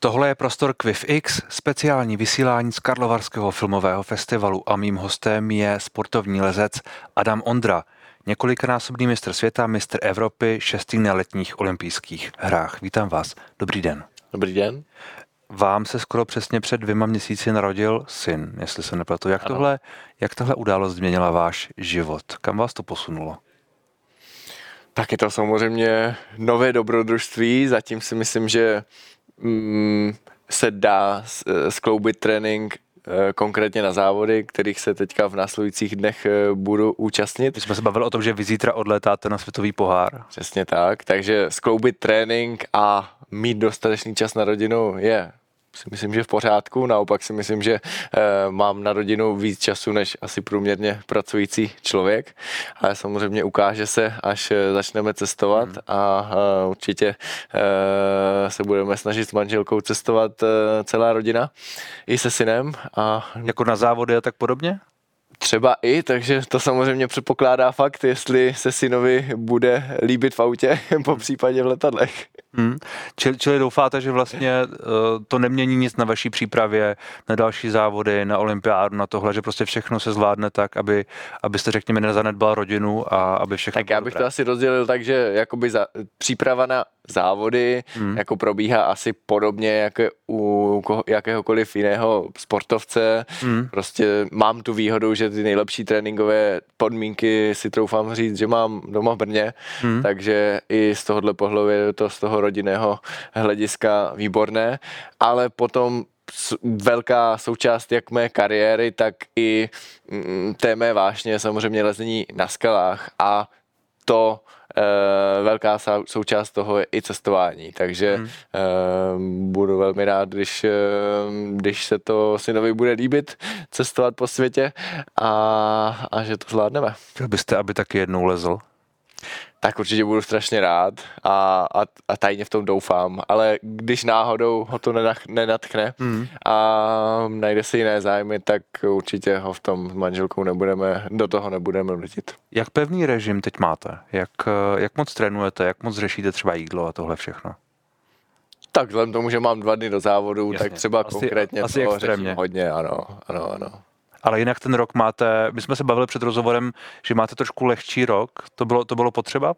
Tohle je prostor QuiffX, speciální vysílání z Karlovarského filmového festivalu a mým hostem je sportovní lezec Adam Ondra, několikanásobný mistr světa, mistr Evropy, šestý na letních olympijských hrách. Vítám vás. Dobrý den. Dobrý den. Vám se skoro přesně před dvěma měsíci narodil syn, jestli se nepletu. Jak tohle, jak tohle událost změnila váš život? Kam vás to posunulo? Tak je to samozřejmě nové dobrodružství. Zatím si myslím, že mm, se dá eh, skloubit trénink eh, konkrétně na závody, kterých se teďka v následujících dnech eh, budu účastnit. My jsme se bavili o tom, že vy zítra odletáte na světový pohár. Přesně tak, takže skloubit trénink a mít dostatečný čas na rodinu je si myslím, že v pořádku. Naopak si myslím, že eh, mám na rodinu víc času než asi průměrně pracující člověk. Ale samozřejmě ukáže se, až eh, začneme cestovat hmm. a eh, určitě se budeme snažit s manželkou cestovat celá rodina i se synem. A... Jako na závody a tak podobně? Třeba i, takže to samozřejmě předpokládá fakt, jestli se synovi bude líbit v autě, po případě v letadlech. Hmm. Čili, čili doufáte, že vlastně uh, to nemění nic na vaší přípravě, na další závody, na olympiádu, na tohle, že prostě všechno se zvládne tak, aby, abyste, řekněme, nezanedbal rodinu a aby všechno Tak já bych dobré. to asi rozdělil tak, že jakoby za, příprava na závody hmm. jako probíhá asi podobně jako u jakéhokoliv jiného sportovce. Hmm. Prostě mám tu výhodu, že ty nejlepší tréninkové podmínky si troufám říct, že mám doma v Brně, hmm. takže i z tohohle pohledu je to z toho rodinného hlediska výborné, ale potom velká součást jak mé kariéry, tak i mm, té mé vášně samozřejmě lezení na skalách a to velká součást toho je i cestování, takže hmm. e, budu velmi rád, když, e, když se to synovi bude líbit cestovat po světě a, a že to zvládneme. Chtěl byste, aby taky jednou lezl? Tak určitě budu strašně rád a, a, a tajně v tom doufám. Ale když náhodou ho to nenatchne hmm. a najde si jiné zájmy, tak určitě ho v tom s manželkou nebudeme, do toho nebudeme nutit. Jak pevný režim teď máte? Jak, jak moc trénujete? Jak moc řešíte třeba jídlo a tohle všechno? Tak vzhledem tomu, že mám dva dny do závodu, Jasně. tak třeba asi, konkrétně asi to extrémně. hodně, ano, ano, ano ale jinak ten rok máte, my jsme se bavili před rozhovorem, že máte trošku lehčí rok, to bylo, to bylo potřeba?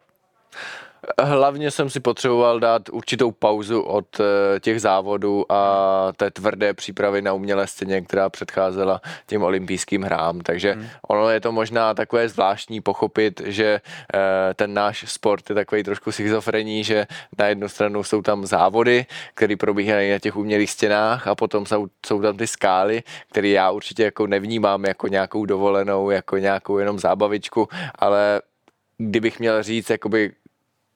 Hlavně jsem si potřeboval dát určitou pauzu od eh, těch závodů a té tvrdé přípravy na umělé scéně, která předcházela těm olympijským hrám. Takže hmm. ono je to možná takové zvláštní pochopit, že eh, ten náš sport je takový trošku schizofrení, že na jednu stranu jsou tam závody, které probíhají na těch umělých stěnách a potom jsou, jsou tam ty skály, které já určitě jako nevnímám jako nějakou dovolenou, jako nějakou jenom zábavičku, ale kdybych měl říct, jakoby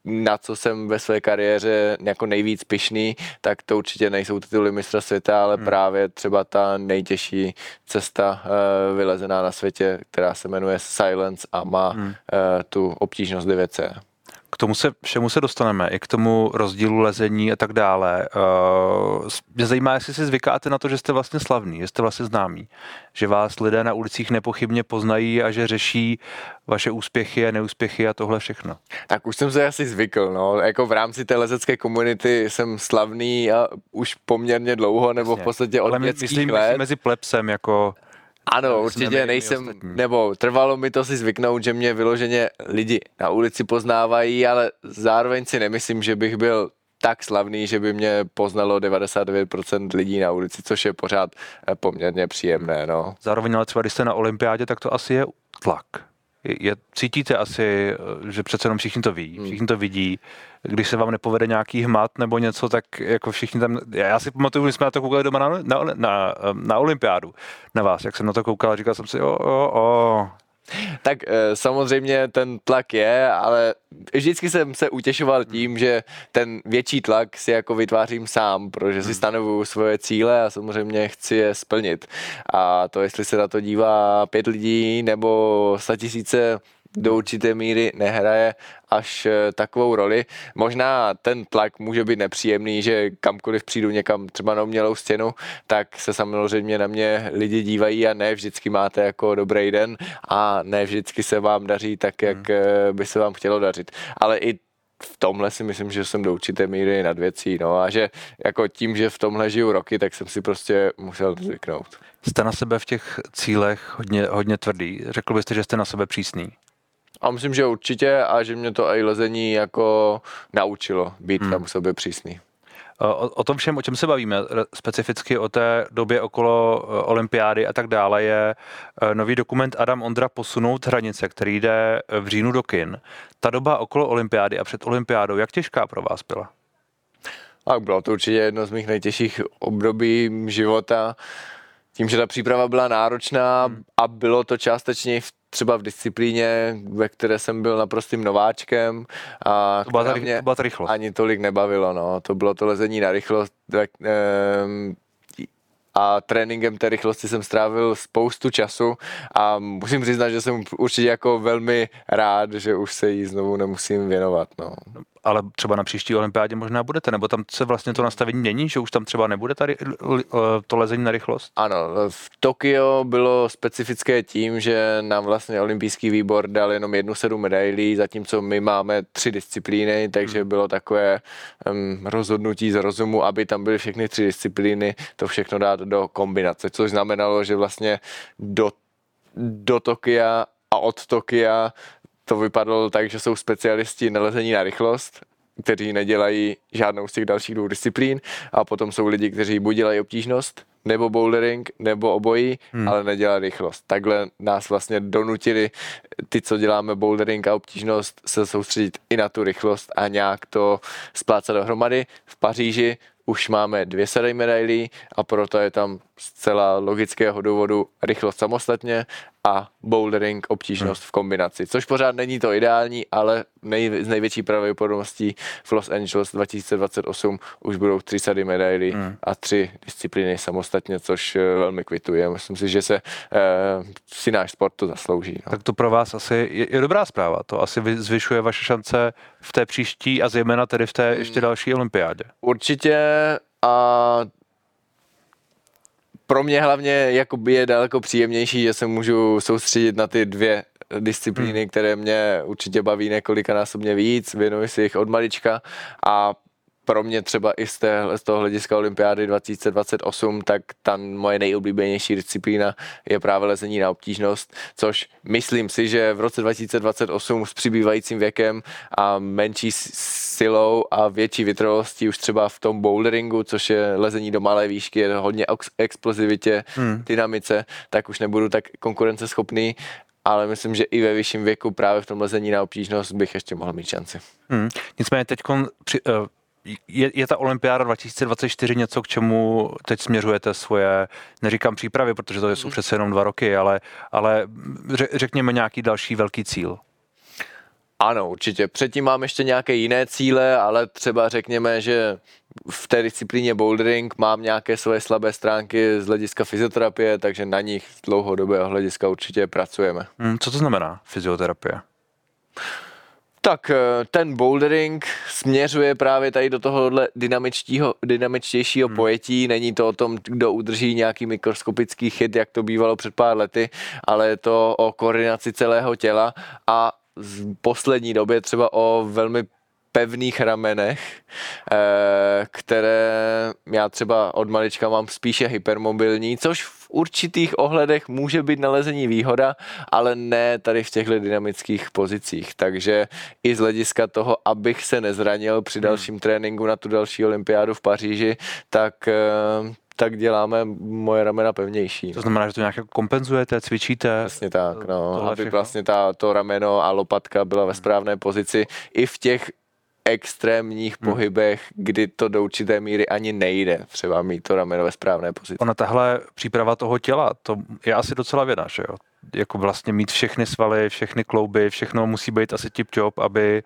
na co jsem ve své kariéře jako nejvíc pišný, tak to určitě nejsou tituly mistra světa, ale hmm. právě třeba ta nejtěžší cesta uh, vylezená na světě, která se jmenuje Silence a má hmm. uh, tu obtížnost 9C. K tomu se všemu se dostaneme, i k tomu rozdílu lezení a tak dále. Uh, mě zajímá, jestli si zvykáte na to, že jste vlastně slavný, že jste vlastně známý, že vás lidé na ulicích nepochybně poznají a že řeší vaše úspěchy a neúspěchy a tohle všechno. Tak už jsem se asi zvykl, no. Jako v rámci té lezecké komunity jsem slavný a už poměrně dlouho, nebo Jasně. v podstatě od Ale my, myslím, let. mezi plepsem jako ano, určitě nejsem, nebo trvalo mi to si zvyknout, že mě vyloženě lidi na ulici poznávají, ale zároveň si nemyslím, že bych byl tak slavný, že by mě poznalo 99% lidí na ulici, což je pořád eh, poměrně příjemné. No. Zároveň ale třeba, když jste na olympiádě, tak to asi je tlak. Je, cítíte asi, eh, že přece jenom všichni to ví, hmm. všichni to vidí. Když se vám nepovede nějaký hmat nebo něco, tak jako všichni tam... Já si pamatuju, když jsme na to koukali doma na, na, na, na olympiádu, na vás, jak jsem na to koukal říkal jsem si, o, o, o, tak eh, samozřejmě ten tlak je, ale vždycky jsem se utěšoval tím, že ten větší tlak si jako vytvářím sám, protože si hmm. stanovuju svoje cíle a samozřejmě chci je splnit. A to, jestli se na to dívá pět lidí nebo sta tisíce do určité míry nehraje až eh, takovou roli. Možná ten tlak může být nepříjemný, že kamkoliv přijdu někam třeba na umělou stěnu, tak se samozřejmě na mě lidi dívají a ne vždycky máte jako dobrý den a ne vždycky se vám daří tak, jak hmm. Eh, by se vám chtělo dařit. Ale i v tomhle si myslím, že jsem do určité míry nad věcí, no a že jako tím, že v tomhle žiju roky, tak jsem si prostě musel zvyknout. Jste na sebe v těch cílech hodně, hodně tvrdý. Řekl byste, že jste na sebe přísný? A myslím, že určitě a že mě to i lezení jako naučilo být hmm. tam sobě přísný. O, o tom všem, o čem se bavíme, specificky o té době okolo e, olympiády a tak dále, je e, nový dokument Adam Ondra Posunout hranice, který jde v říjnu do kin. Ta doba okolo olympiády a před olympiádou, jak těžká pro vás byla? Tak bylo to určitě jedno z mých nejtěžších období života. Tím, že ta příprava byla náročná hmm. a bylo to částečně v třeba v disciplíně, ve které jsem byl naprostým nováčkem a to byla ta, mě to byla ta rychlost. ani tolik nebavilo. No. To bylo to lezení na rychlost, a tréninkem té rychlosti jsem strávil spoustu času a musím přiznat, že jsem určitě jako velmi rád, že už se jí znovu nemusím věnovat. No ale třeba na příští olympiádě možná budete, nebo tam se vlastně to nastavení mění, že už tam třeba nebude tady to lezení na rychlost? Ano, v Tokio bylo specifické tím, že nám vlastně olympijský výbor dal jenom jednu sedu medailí, zatímco my máme tři disciplíny, takže hmm. bylo takové um, rozhodnutí z rozumu, aby tam byly všechny tři disciplíny, to všechno dát do kombinace, což znamenalo, že vlastně do, do Tokia a od Tokia to vypadalo tak, že jsou specialisti na lezení na rychlost, kteří nedělají žádnou z těch dalších dvou disciplín a potom jsou lidi, kteří buď dělají obtížnost, nebo bouldering, nebo obojí, hmm. ale nedělají rychlost. Takhle nás vlastně donutili ty, co děláme bouldering a obtížnost, se soustředit i na tu rychlost a nějak to splácat dohromady. V Paříži už máme dvě sady medailí a proto je tam zcela logického důvodu rychlost samostatně a bouldering obtížnost hmm. v kombinaci, což pořád není to ideální, ale nej, z největší pravděpodobností v Los Angeles 2028 už budou tři sady medailí hmm. a tři disciplíny samostatně, což eh, velmi kvituje. Myslím si, že se eh, si náš sport to zaslouží. No. Tak to pro vás asi je, je dobrá zpráva. To asi zvyšuje vaše šance v té příští a zejména tedy v té hmm. ještě další olympiádě. Určitě a pro mě hlavně jakoby je daleko příjemnější, že se můžu soustředit na ty dvě disciplíny, hmm. které mě určitě baví několikanásobně víc, věnuji si jich od malička a pro mě třeba i z, té, z toho hlediska olympiády 2028, tak ta moje nejoblíbenější disciplína je právě lezení na obtížnost, což myslím si, že v roce 2028 s přibývajícím věkem a menší silou a větší vytrvalostí už třeba v tom boulderingu, což je lezení do malé výšky, je hodně ex- explozivitě, hmm. dynamice, tak už nebudu tak konkurenceschopný ale myslím, že i ve vyšším věku právě v tom lezení na obtížnost bych ještě mohl mít šanci. Hmm. Nicméně teď při, uh je, je ta olympiáda 2024 něco, k čemu teď směřujete svoje, neříkám přípravy, protože to jsou hmm. přece jenom dva roky, ale, ale řekněme nějaký další velký cíl. Ano, určitě. Předtím mám ještě nějaké jiné cíle, ale třeba řekněme, že v té disciplíně bouldering mám nějaké svoje slabé stránky z hlediska fyzioterapie, takže na nich z dlouhodobého hlediska určitě pracujeme. Hmm, co to znamená fyzioterapie? Tak eh, ten bouldering směřuje právě tady do tohohle dynamičtějšího hmm. pojetí. Není to o tom, kdo udrží nějaký mikroskopický chyt, jak to bývalo před pár lety, ale je to o koordinaci celého těla a v poslední době třeba o velmi pevných ramenech, eh, které já třeba od malička mám spíše hypermobilní, což v určitých ohledech může být nalezení výhoda, ale ne tady v těchto dynamických pozicích. Takže i z hlediska toho, abych se nezranil při hmm. dalším tréninku na tu další olympiádu v Paříži, tak eh, tak děláme moje ramena pevnější. To znamená, že to nějak kompenzujete, cvičíte? Vlastně tak, no, aby všechno? vlastně ta, to rameno a lopatka byla ve hmm. správné pozici i v těch extrémních hmm. pohybech, kdy to do určité míry ani nejde třeba mít to rameno ve správné pozici. Ona tahle příprava toho těla, to je asi docela věda, že jo? Jako vlastně mít všechny svaly, všechny klouby, všechno musí být asi tip job, aby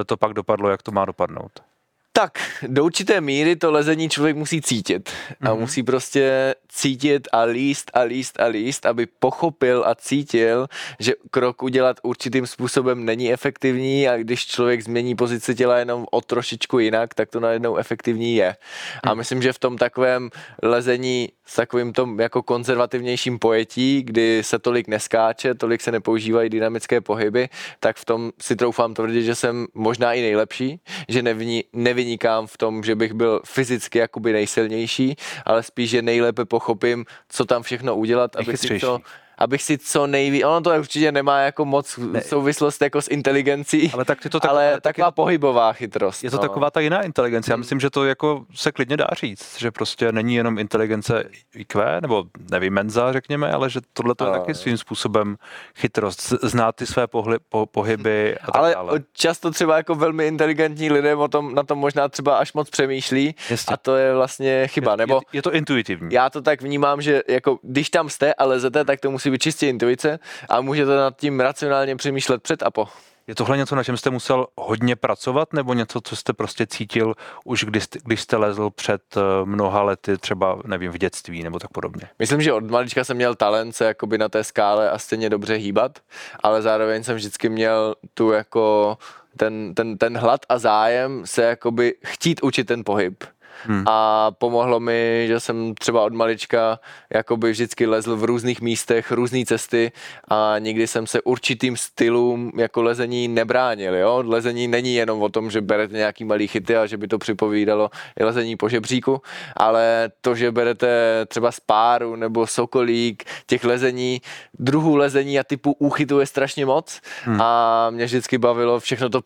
eh, to pak dopadlo, jak to má dopadnout. Tak, do určité míry to lezení člověk musí cítit. A mm-hmm. musí prostě cítit a líst a líst a líst, aby pochopil a cítil, že krok udělat určitým způsobem není efektivní a když člověk změní pozici těla jenom o trošičku jinak, tak to najednou efektivní je. A mhm. myslím, že v tom takovém lezení s takovým tom jako konzervativnějším pojetí, kdy se tolik neskáče, tolik se nepoužívají dynamické pohyby, tak v tom si troufám tvrdit, že jsem možná i nejlepší, že nevní, nevynikám v tom, že bych byl fyzicky jakoby nejsilnější, ale spíš, že nejlépe pochopím, co tam všechno udělat, abych si to abych si co nejvíc, ono to určitě nemá jako moc ne. souvislost jako s inteligencí, ale, tak to tak, ale tak taková je, pohybová chytrost. Je to no. taková ta jiná inteligence. Já hmm. myslím, že to jako se klidně dá říct, že prostě není jenom inteligence IQ, nebo nevím, menza, řekněme, ale že tohle to je taky svým způsobem chytrost. Znát ty své pohly, po, pohyby a tak Ale dále. často třeba jako velmi inteligentní lidé o tom, na tom možná třeba až moc přemýšlí Jasně. a to je vlastně chyba. Je, nebo je, je to intuitivní. Já to tak vnímám, že jako když tam jste a lezete, tak to musí být čistě intuice a můžete nad tím racionálně přemýšlet před a po. Je tohle něco, na čem jste musel hodně pracovat, nebo něco, co jste prostě cítil už, když, když jste lezl před eh, mnoha lety, třeba, nevím, v dětství nebo tak podobně? Myslím, že od malička jsem měl talent se jakoby na té skále a stejně dobře hýbat, ale zároveň jsem vždycky měl tu jako ten, ten, ten hlad a zájem se jakoby chtít učit ten pohyb. Hmm. A pomohlo mi, že jsem třeba od malička jakoby vždycky lezl v různých místech, různé cesty a nikdy jsem se určitým stylům jako lezení nebránil. Jo? Lezení není jenom o tom, že berete nějaký malý chyty a že by to připovídalo i lezení po žebříku, ale to, že berete třeba spáru nebo sokolík, těch lezení, druhů lezení a typu úchytu je strašně moc hmm. a mě vždycky bavilo všechno to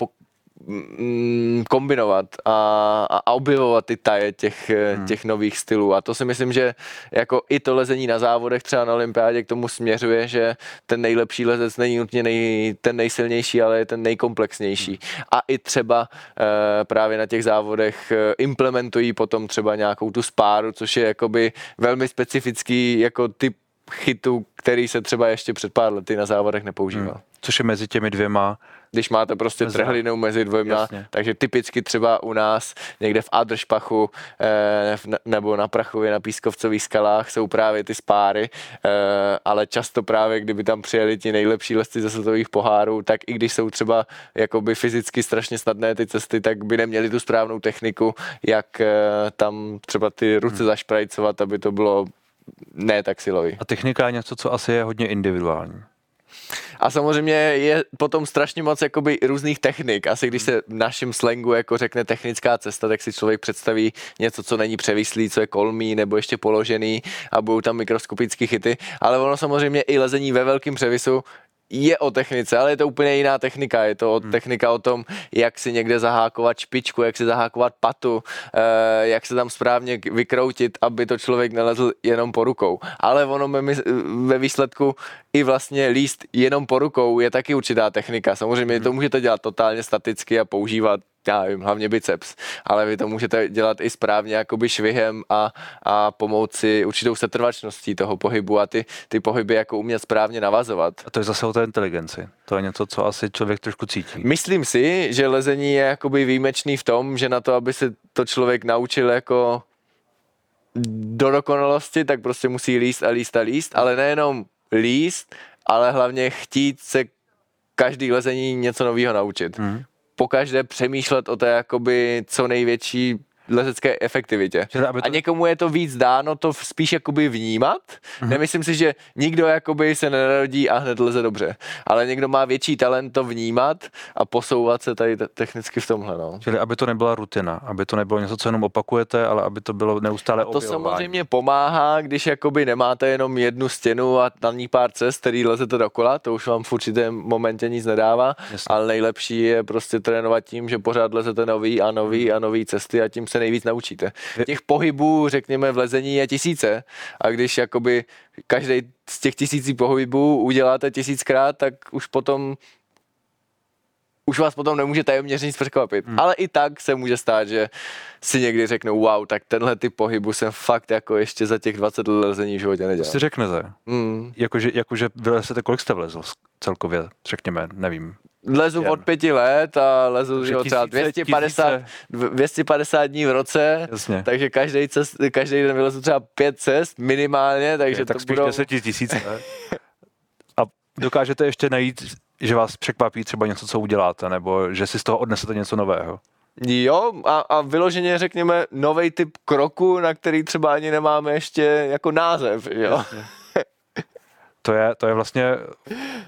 kombinovat a, a objevovat ty taje těch, hmm. těch nových stylů. A to si myslím, že jako i to lezení na závodech třeba na olympiádě k tomu směřuje, že ten nejlepší lezec není nutně nej, ten nejsilnější, ale je ten nejkomplexnější. Hmm. A i třeba e, právě na těch závodech eh, implementují potom třeba nějakou tu spáru, což je jakoby velmi specifický jako typ chytu, který se třeba ještě před pár lety na závodech nepoužíval. Hmm. Což je mezi těmi dvěma když máte prostě trhlinu mezi dvěma, Jasně. takže typicky třeba u nás někde v Adršpachu eh, nebo na Prachově na Pískovcových skalách jsou právě ty spáry, eh, ale často právě kdyby tam přijeli ti nejlepší lesci ze světových pohárů, tak i když jsou třeba jakoby fyzicky strašně snadné ty cesty, tak by neměli tu správnou techniku, jak eh, tam třeba ty ruce hmm. zašprajcovat, aby to bylo ne tak silový. A technika je něco, co asi je hodně individuální. A samozřejmě je potom strašně moc jakoby různých technik. Asi když se v našem slangu jako řekne technická cesta, tak si člověk představí něco, co není převislý, co je kolmý nebo ještě položený a budou tam mikroskopické chyty. Ale ono samozřejmě i lezení ve velkém převisu je o technice, ale je to úplně jiná technika. Je to o hmm. technika o tom, jak si někde zahákovat špičku, jak si zahákovat patu, eh, jak se tam správně vykroutit, aby to člověk nelezl jenom po rukou. Ale ono ve výsledku i vlastně líst jenom po rukou je taky určitá technika. Samozřejmě to hmm. můžete dělat totálně staticky a používat já vím, hlavně biceps, ale vy to můžete dělat i správně jakoby švihem a, a pomoci určitou setrvačností toho pohybu a ty, ty pohyby jako umět správně navazovat. A to je zase o té inteligenci. To je něco, co asi člověk trošku cítí. Myslím si, že lezení je jakoby výjimečný v tom, že na to, aby se to člověk naučil jako do dokonalosti, tak prostě musí líst a líst a líst, ale nejenom líst, ale hlavně chtít se každý lezení něco nového naučit. Mm pokaždé přemýšlet o té jakoby co největší lezecké efektivitě. To... A někomu je to víc dáno to spíš jakoby vnímat. Mm-hmm. Nemyslím si, že nikdo jakoby se nenarodí a hned leze dobře, ale někdo má větší talent to vnímat a posouvat se tady technicky v tomhle. No. Čili aby to nebyla rutina, aby to nebylo něco, co jenom opakujete, ale aby to bylo neustále a To objevování. samozřejmě pomáhá, když jakoby nemáte jenom jednu stěnu a na ní pár cest, který lezete dokola, to už vám v určitém momentě nic nedává, Jasně. ale nejlepší je prostě trénovat tím, že pořád lezete nový a nový a nový cesty a tím se nejvíc naučíte. Těch pohybů, řekněme, v lezení je tisíce a když jakoby každý z těch tisící pohybů uděláte tisíckrát, tak už potom už vás potom nemůže tajemně nic překvapit. Hmm. Ale i tak se může stát, že si někdy řeknou, wow, tak tenhle typ pohybu jsem fakt jako ještě za těch 20 let lezení v životě nedělal. To si řeknete. Hmm. Jakože, jakože vylezete, kolik jste vlezl celkově, řekněme, nevím, lezu od pěti let a lezu Takže že jo, třeba tisíce- 250, tisíce. 250 dní v roce, Jasně. takže každý, cest, každý den vylezu třeba pět cest minimálně, takže Je, tak to spíš budou... 10 tisíc. A dokážete ještě najít, že vás překvapí třeba něco, co uděláte, nebo že si z toho odnesete něco nového. Jo, a, a vyloženě řekněme nový typ kroku, na který třeba ani nemáme ještě jako název, jo. To je, to je vlastně,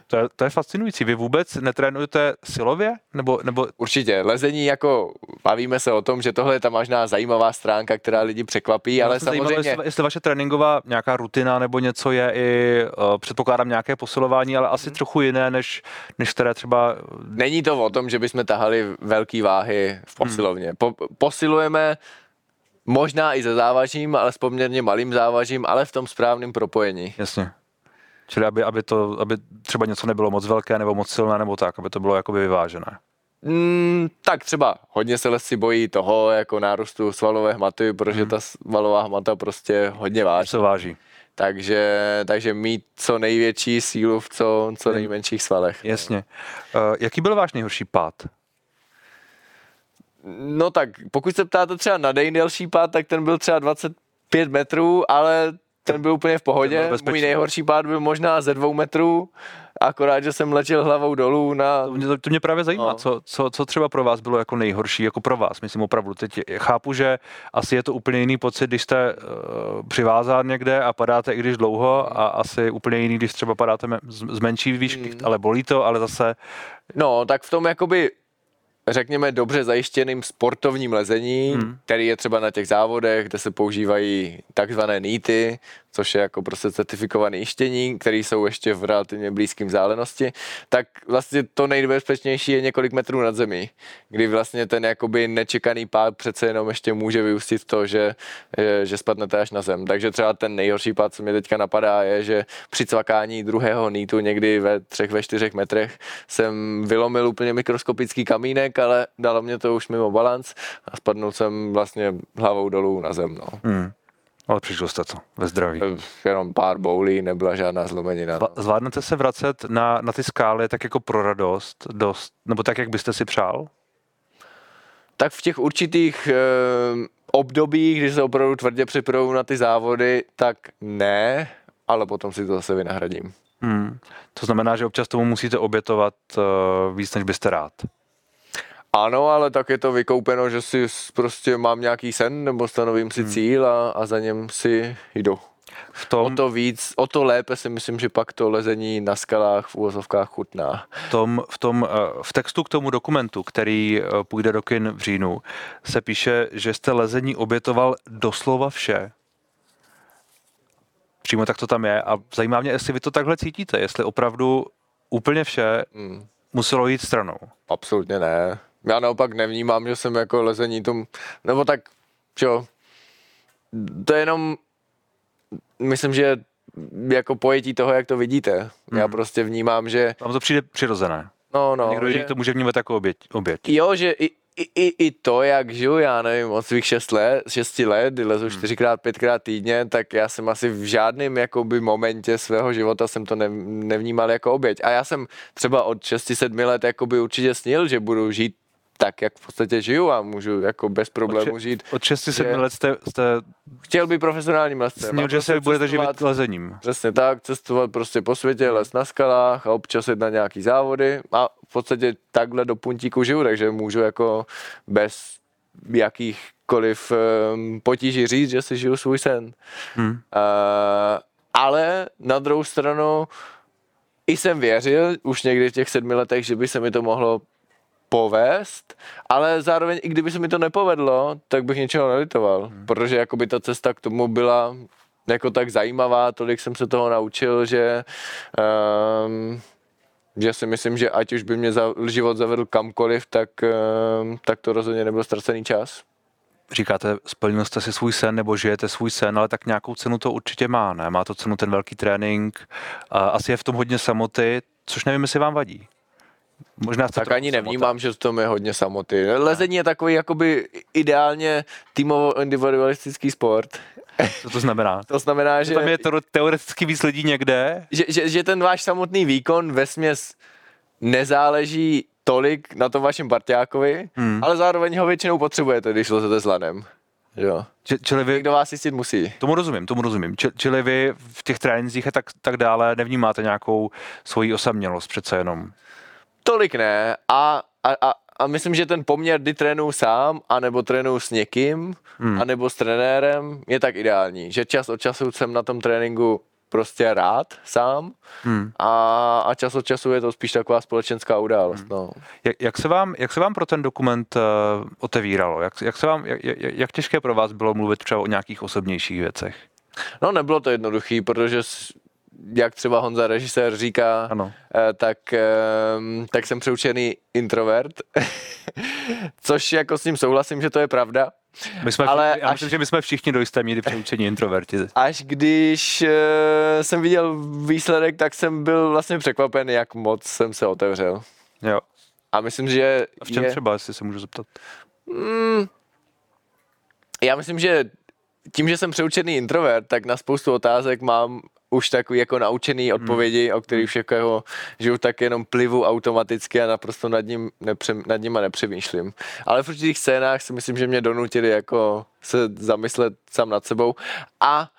to je, to je fascinující. Vy vůbec netrénujete silově? Nebo, nebo Určitě, lezení jako, bavíme se o tom, že tohle je ta možná zajímavá stránka, která lidi překvapí, ale vlastně zajímalo, samozřejmě... Jestli, jestli vaše tréninková nějaká rutina nebo něco je i, uh, předpokládám, nějaké posilování, ale asi trochu jiné, než, než které třeba... Není to o tom, že bychom tahali velké váhy v Hmm. posilovně. Po, posilujeme možná i se závažím, ale s poměrně malým závažím, ale v tom správném propojení. Jasně. Čili aby, aby, to, aby třeba něco nebylo moc velké nebo moc silné nebo tak, aby to bylo jakoby vyvážené. Mm, tak třeba hodně se lesci bojí toho jako nárůstu svalové hmoty, protože Hmm. ta svalová hmota prostě hodně váží. se váží. Takže, takže mít co největší sílu v co, co nejmenších svalech. Jasně. Uh, jaký byl váš nejhorší pád? No tak, pokud se ptáte třeba na nejdelší pád, tak ten byl třeba 25 metrů, ale ten byl úplně v pohodě. Můj nejhorší pád byl možná ze dvou metrů, akorát, že jsem letěl hlavou dolů na... To mě, to mě právě zajímá, No. co, co, co třeba pro vás bylo jako nejhorší, jako pro vás, myslím opravdu. Teď chápu, že asi je to úplně jiný pocit, když jste uh, přivázán někde a padáte i když dlouho a asi úplně jiný, když třeba padáte z, z menší výšky, Hmm. ale bolí to, ale zase No, tak v tom jakoby řekněme dobře zajištěným sportovním lezení, Hmm. který je třeba na těch závodech, kde se používají takzvané nýty, což je jako prostě certifikované jištění, které jsou ještě v relativně blízkém vzdálenosti, tak vlastně to nejbezpečnější je několik metrů nad zemí, kdy vlastně ten jakoby nečekaný pád přece jenom ještě může vyústit to, že, že, že spadnete až na zem. Takže třeba ten nejhorší pád, co mě teďka napadá, je, že při cvakání druhého nýtu někdy ve třech, ve čtyřech metrech jsem vylomil úplně mikroskopický kamínek, ale dalo mě to už mimo balanc a spadnul jsem vlastně hlavou dolů na zem. No. hmm, ale přišlo jste to ve zdraví. Jenom pár boulí, nebyla žádná zlomenina. No. Zvládnete se vracet na, na ty skály tak jako pro radost, dost, nebo tak, jak byste si přál? Tak v těch určitých eh, obdobích, kdy se opravdu tvrdě připravuju na ty závody, tak ne, ale potom si to zase vynahradím. Hmm. To znamená, že občas tomu musíte obětovat uh, víc, než byste rád. Ano, ale tak je to vykoupeno, že si prostě mám nějaký sen nebo stanovím si cíl a, a za něm si jdu. V O tom, to víc, o to lépe si myslím, že pak to lezení na skalách v úvozovkách chutná. v tom, v, tom, eh, v textu k tomu dokumentu, který eh, půjde do kin v říjnu, se píše, že jste lezení obětoval doslova vše. Přímo tak to tam je a zajímá mě, jestli vy to takhle cítíte, jestli opravdu úplně vše Hmm. muselo jít stranou. Absolutně ne. Já naopak nevnímám, že jsem jako lezení tom, nebo tak, čo, to je jenom, myslím, že jako pojetí toho, jak to vidíte. Já Hmm. prostě vnímám, že, Vám to přijde přirozené. no, No, Někdo že, to může vnímat jako oběť. oběť. jo, že i, i, i, i to, jak žiju, já nevím, od svých 6 let, 6 let, kdy lezu Hmm. čtyřikrát, pětkrát týdně, tak já jsem asi v žádném jakoby momentě svého života jsem to ne, nevnímal jako oběť. A já jsem třeba od 6-7 let jakoby určitě snil, že budu žít tak, jak v podstatě žiju a můžu jako bez problémů žít. Od 6-7 že- let jste, jste Chtěl by profesionálním lescem. snil, že prostě se budete cestovat- živit lezením. Přesně tak, cestovat prostě po světě, les na skalách a občas jít na nějaký závody a v podstatě takhle do puntíku žiju, takže můžu jako bez jakýchkoliv um, potíží říct, že si žiju svůj sen. Hmm. Uh, ale na druhou stranu i jsem věřil už někdy v těch sedmi letech, že by se mi to mohlo povést, ale zároveň i kdyby se mi to nepovedlo, tak bych něčeho nelitoval, hmm. protože jakoby ta cesta k tomu byla jako tak zajímavá, tolik jsem se toho naučil, že um, že si myslím, že ať už by mě za, život zavedl kamkoliv, tak, um, tak to rozhodně nebyl ztracený čas. Říkáte, splnil jste si svůj sen nebo žijete svůj sen, ale tak nějakou cenu to určitě má, ne? Má to cenu ten velký trénink, a asi je v tom hodně samoty, což nevím, jestli vám vadí. Možná Tak ani samota. nevnímám, že v tom je hodně samoty. Lezení je takový jakoby ideálně týmovo individualistický sport. Co to znamená? To znamená, Že že, tam je to teoreticky víc lidí někde, že, že, že ten váš samotný výkon ve směs nezáleží tolik na tom vašem parťákovi, hmm. ale zároveň ho většinou potřebujete, když lezete s lanem. Jo. Č- čili vy, Někdo vás jistit musí. tomu rozumím, tomu rozumím. Č- čili vy v těch trénincích a tak, tak dále nevnímáte nějakou svoji osamělost přece jenom. Tolik ne. A, a, a, a myslím, že ten poměr, kdy trénuju sám, anebo trénuju s někým, hmm. anebo s trenérem, je tak ideální. Že čas od času jsem na tom tréninku prostě rád sám hmm. a, a čas od času je to spíš taková společenská událost. Hmm. No. Jak, jak, se vám, jak se vám pro ten dokument uh, otevíralo? Jak, jak, se vám, jak, jak, těžké pro vás bylo mluvit třeba o nějakých osobnějších věcech? No nebylo to jednoduché, protože jak třeba Honza režisér říká, Ano. eh, tak, ehm, tak jsem přeučený introvert, což jako s ním souhlasím, že to je pravda. My jsme, Ale já až- myslím, že my jsme všichni do jisté míry přeučení introverti. Až když eh, jsem viděl výsledek, tak jsem byl vlastně překvapen, jak moc jsem se otevřel. Jo. A myslím, že A v čem je, třeba, jestli se můžu zeptat? Mm, já myslím, že tím, že jsem přeučený introvert, tak na spoustu otázek mám už takový jako naučený odpovědi, o kterých však jako žiju tak jenom plivu automaticky a naprosto nad, ním nepře, nad nima nepřemýšlím. Ale v určitých scénách si myslím, že mě donutili jako se zamyslet sám nad sebou a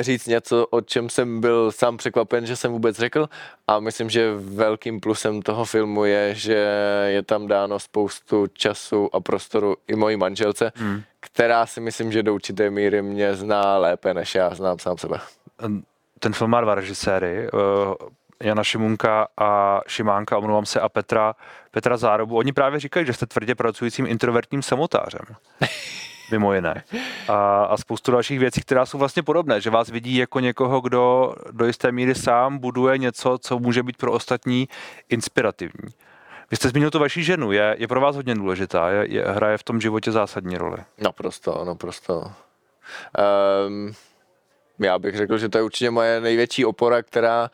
říct něco, o čem jsem byl sám překvapen, že jsem vůbec řekl a myslím, že velkým plusem toho filmu je, že je tam dáno spoustu času a prostoru i mojí manželce, hmm. která si myslím, že do určité míry mě zná lépe, než já znám sám sebe. Ten film má dva režiséry, uh, Jana Šimunka a Šimánka, omlouvám se, a Petra, Petra Zárobu. Oni právě říkají, že jste tvrdě pracujícím introvertním samotářem. Mimo jiné. A, a spoustu dalších věcí, která jsou vlastně podobné, že vás vidí jako někoho, kdo do jisté míry sám buduje něco, co může být pro ostatní inspirativní. Vy jste zmínil tu vaši ženu, je, je pro vás hodně důležitá, je, je, hraje v tom životě zásadní roli. Naprosto, naprosto. Um, já bych řekl, že to je určitě moje největší opora, která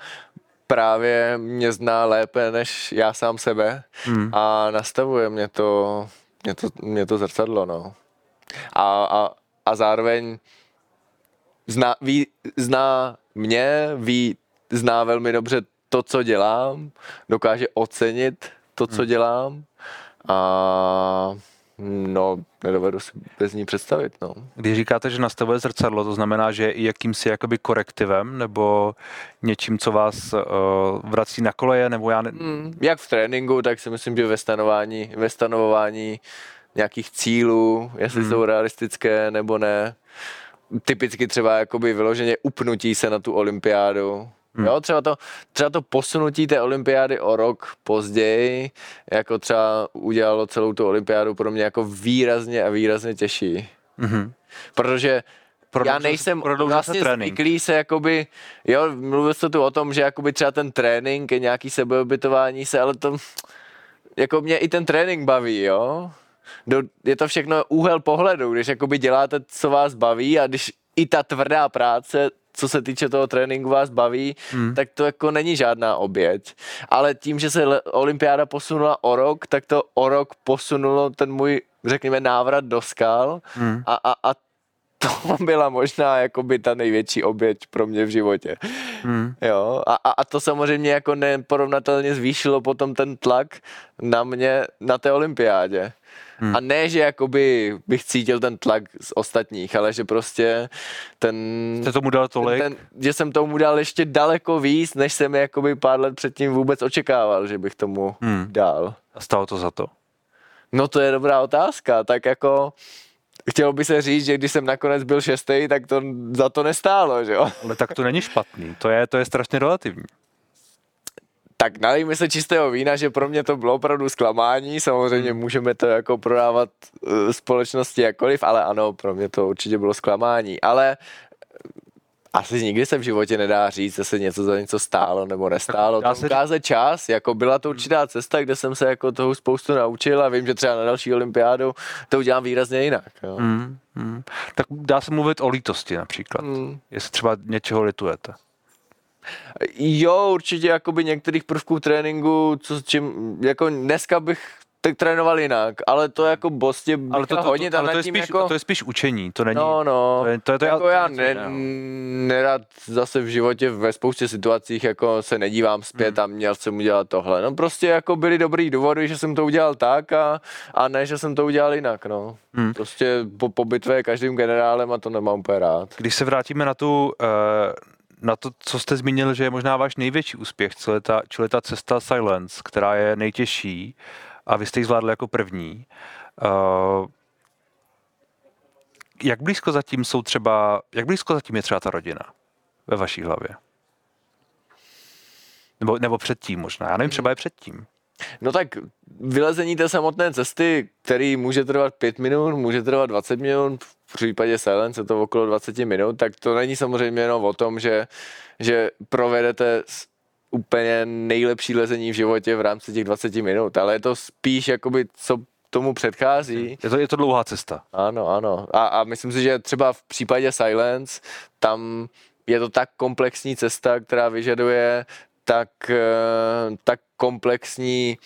právě mě zná lépe než já sám sebe hmm. a nastavuje mě to, mě to, mě to zrcadlo, no. A, a, a zároveň zná, ví, zná mě, ví, zná velmi dobře to, co dělám, dokáže ocenit to, co dělám a no, nedovedu si bez ní představit, no. Když říkáte, že nastavuje zrcadlo, to znamená, že je i jakýmsi jakoby korektivem nebo něčím, co vás uh, vrací na koleje, nebo já ne... Mm, jak v tréninku, tak si myslím, že ve stanování, ve stanovování nějakých cílů, jestli mm. jsou realistické nebo ne. Typicky třeba jakoby vyloženě upnutí se na tu olympiádu. Hmm. Jo, třeba to, třeba to posunutí té olympiády o rok později, jako třeba udělalo celou tu olympiádu pro mě jako výrazně a výrazně těžší. Mhm. Protože Prodloužil já se- nejsem se vlastně trénink. zvyklý se jakoby, jo, mluvil jste tu o tom, že jakoby třeba ten trénink je nějaký sebeobytování se, ale to, jako mě i ten trénink baví, jo. Do, je to všechno úhel pohledu, když jakoby děláte, co vás baví a když i ta tvrdá práce, co se týče toho tréninku vás baví, hmm. tak to jako není žádná oběť. Ale tím, že se olympiáda posunula o rok, tak to o rok posunulo ten můj, řekněme, návrat do skal hmm. a, a, a to byla možná jakoby ta největší oběť pro mě v životě. Hmm. Jo, a, a, a to samozřejmě jako neporovnatelně zvýšilo potom ten tlak na mě na té olympiádě. Hmm. A ne, že jakoby bych cítil ten tlak z ostatních, ale že prostě ten... Jste tomu dal tolik? Ten, že jsem tomu dal ještě daleko víc, než jsem jakoby pár let předtím vůbec očekával, že bych tomu Hmm. dal. A stalo to za to? No to je dobrá otázka, tak jako chtělo by se říct, že když jsem nakonec byl šestý, tak to za to nestálo, že jo? Ale tak to není špatný, to je, to je strašně relativní. Tak nalijme se čistého vína, že pro mě to bylo opravdu zklamání, samozřejmě můžeme to jako prodávat uh, společnosti jakkoliv, ale ano, pro mě to určitě bylo zklamání, ale eh, asi nikdy se v životě nedá říct, jestli něco za něco stálo nebo nestálo. To se ukáže čas, jako byla to určitá cesta, kde jsem se jako toho spoustu naučil a vím, že třeba na další olympiádu to udělám výrazně jinak. Jo. Hmm. Hmm. Tak dá se mluvit o lítosti například. Hmm. Jestli třeba něčeho litujete. Jo, určitě jakoby některých prvků tréninku, co s čím, jako dneska bych tak trénoval jinak, ale to jako Bostě ale to, to, hodně to, tam ale to, je spíš, jako... to je spíš učení, to není... No, no, to je, to je, to je, jako to já ne, jiného. nerad zase v životě ve spoustě situacích jako se nedívám zpět Hmm. a měl jsem udělat tohle. No prostě jako byly dobrý důvody, že jsem to udělal tak a, a ne, že jsem to udělal jinak, no. Hmm. Prostě po, po bitvě každým generálem a to nemám úplně rád. Když se vrátíme na tu, eh, na to, co jste zmínil, že je možná váš největší úspěch, čili ta, čili ta cesta Silence, která je nejtěžší a vy jste ji zvládli jako první. Eh, Jak blízko zatím jsou třeba, jak blízko zatím je třeba ta rodina ve vaší hlavě? Nebo, nebo předtím možná, já nevím, třeba je předtím. No tak vylezení té samotné cesty, který může trvat 5 minut, může trvat 20 minut, v případě Silence je to okolo 20 minut, tak to není samozřejmě jenom o tom, že, že provedete úplně nejlepší lezení v životě v rámci těch 20 minut, ale je to spíš jakoby, co tomu předchází. Je to, je to dlouhá cesta. Ano, ano. A, a myslím si, že třeba v případě Silence, tam je to tak komplexní cesta, která vyžaduje tak, eh, tak komplexní,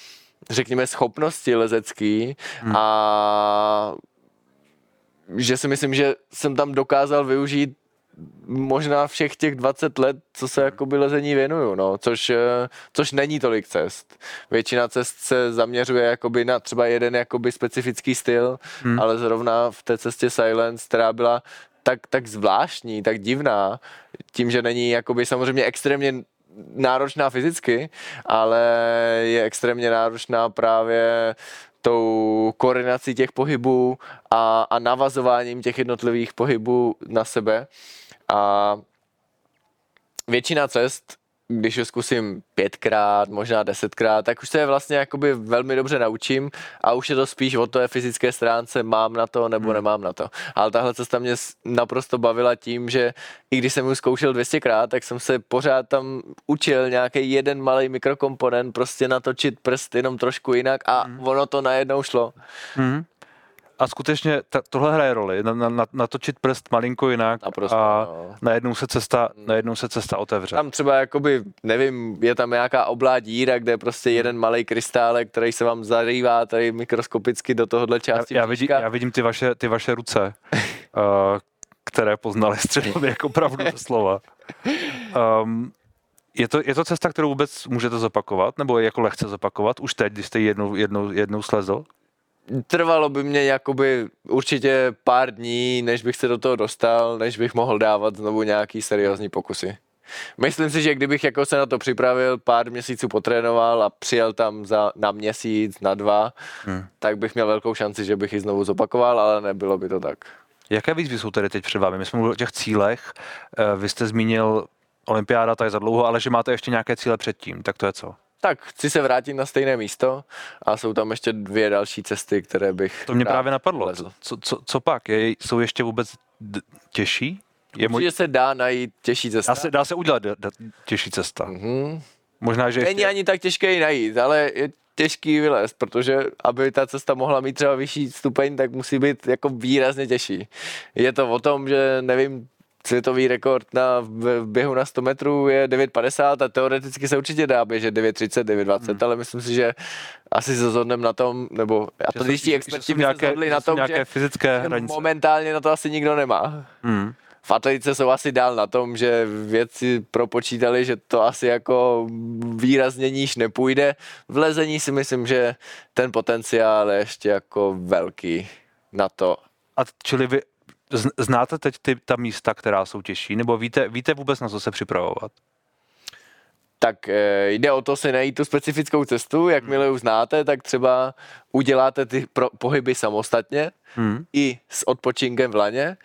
řekněme, schopnosti lezecký Hmm. a že si myslím, že jsem tam dokázal využít možná všech těch 20 let, co se jakoby lezení věnuju, no, což, eh, což není tolik cest. Většina cest se zaměřuje jakoby na třeba jeden jakoby specifický styl, Hmm. hmm. ale zrovna v té cestě Silence, která byla tak, tak zvláštní, tak divná, tím, že není jakoby samozřejmě extrémně náročná fyzicky, ale je extrémně náročná právě tou koordinací těch pohybů a, a navazováním těch jednotlivých pohybů na sebe. A většina cest, když je zkusím pětkrát, možná desetkrát, tak už se je vlastně jakoby velmi dobře naučím a už je to spíš o té fyzické stránce, mám na to nebo Hmm. nemám na to. Ale tahle cesta mě naprosto bavila tím, že i když jsem ji zkoušel 200krát, tak jsem se pořád tam učil nějaký jeden malý mikrokomponent, prostě natočit prst jenom trošku jinak a Hmm. ono to najednou šlo. Mhm. A skutečně ta, tohle hraje roli, na, na, na- natočit prst malinko jinak Naprosto, a no. najednou se cesta, najednou se cesta otevře. Tam třeba jakoby, nevím, je tam nějaká oblá díra, kde je prostě jeden malý krystálek, který se vám zarývá tady mikroskopicky do tohohle já, části já, vidím, bříška. já vidím ty vaše, ty vaše ruce, uh, které poznaly středově jako pravdu slova. Um, je to, je to cesta, kterou vůbec můžete zopakovat, nebo je jako lehce zopakovat, už teď, když jste ji jednou, jednou, jednou slezl? Trvalo by mě jakoby určitě pár dní, než bych se do toho dostal, než bych mohl dávat znovu nějaký seriózní pokusy. Myslím si, že kdybych jako se na to připravil, pár měsíců potrénoval a přijel tam za, na měsíc, na dva, Hmm. tak bych měl velkou šanci, že bych ji znovu zopakoval, ale nebylo by to tak. Jaké výzvy jsou tady teď před vámi? My jsme mluvili o těch cílech, uh, vy jste zmínil olympiáda, ta je za dlouho, ale že máte ještě nějaké cíle předtím, tak to je co? Tak chci se vrátit na stejné místo a jsou tam ještě dvě další cesty, které bych To mě právě napadlo. Co, co, co pak? Je, jsou ještě vůbec d- těžší? Je Určitě se dá najít těžší cesta. dá, se, dá se udělat d- d- těžší cesta. Mhm. Možná, že Není ještě, ani tak těžké ji najít, ale je těžký vylézt, protože aby ta cesta mohla mít třeba vyšší stupeň, tak musí být jako výrazně těžší. Je to o tom, že nevím, světový rekord na v běhu na 100 metrů je 9,50 a teoreticky se určitě dá běžet 9,30, 9,20, hmm. ale myslím si, že asi se zhodneme na tom, nebo atletičtí že experti by se nějaké, že na tom, nějaké že fyzické hranice. momentálně na to asi nikdo nemá. Hmm. V atletice jsou asi dál na tom, že vědci propočítali, že to asi jako výrazně níž nepůjde. V lezení si myslím, že ten potenciál je ještě jako velký na to. A čili vy znáte teď ty, ta místa, která jsou těžší, nebo víte, víte vůbec na co se připravovat? Tak eh, jde o to si najít tu specifickou cestu, jakmile už znáte, tak třeba uděláte ty pro, pohyby samostatně Hmm. i s odpočinkem v laně,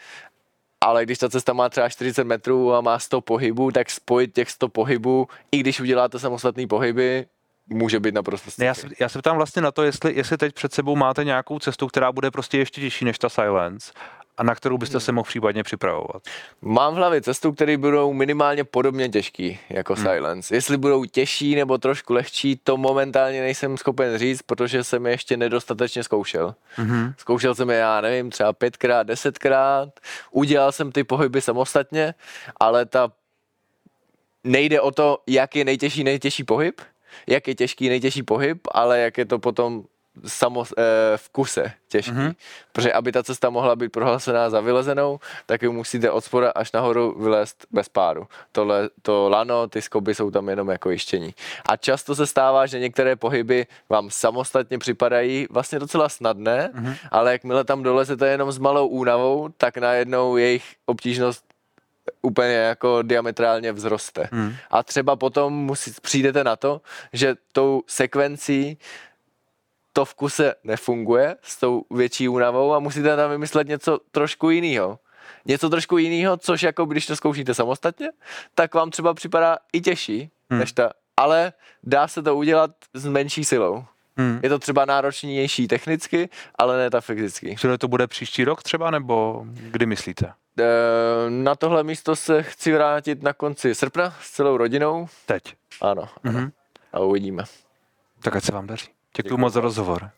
ale když ta cesta má třeba 40 metrů a má 100 pohybů, tak spojit těch 100 pohybů, i když uděláte samostatné pohyby, může být naprosto já, stejný. se, já se ptám vlastně na to, jestli, jestli teď před sebou máte nějakou cestu, která bude prostě ještě těžší než ta Silence a na kterou byste se mohl případně připravovat. Mám v hlavě cestu, které budou minimálně podobně těžký jako hmm. Silence. Jestli budou těžší nebo trošku lehčí, to momentálně nejsem schopen říct, protože jsem je ještě nedostatečně zkoušel. Mm-hmm. Zkoušel jsem je, já nevím, třeba pětkrát, desetkrát, udělal jsem ty pohyby samostatně, ale ta nejde o to, jak je nejtěžší nejtěžší pohyb, jak je těžký nejtěžší pohyb, ale jak je to potom samo, e, v kuse těžký. Mm-hmm. Protože aby ta cesta mohla být prohlasená za vylezenou, tak ji musíte od spoda až nahoru vylézt bez páru. Tohle, to lano, ty skoby jsou tam jenom jako jištění. A často se stává, že některé pohyby vám samostatně připadají vlastně docela snadné, mm-hmm. ale jakmile tam dolezete jenom s malou únavou, tak najednou jejich obtížnost úplně jako diametrálně vzroste. Hmm. A třeba potom musí, přijdete na to, že tou sekvencí to v kuse nefunguje s tou větší únavou a musíte tam vymyslet něco trošku jiného. Něco trošku jiného, což jako když to zkoušíte samostatně, tak vám třeba připadá i těžší, hmm. než ta, ale dá se to udělat s menší silou. Hmm. Je to třeba náročnější technicky, ale ne tak fyzicky. Čili to bude příští rok třeba, nebo kdy myslíte? E, na tohle místo se chci vrátit na konci srpna s celou rodinou. Teď? Ano. Mm-hmm. A uvidíme. Tak ať se vám daří. Děkuji moc za rozhovor.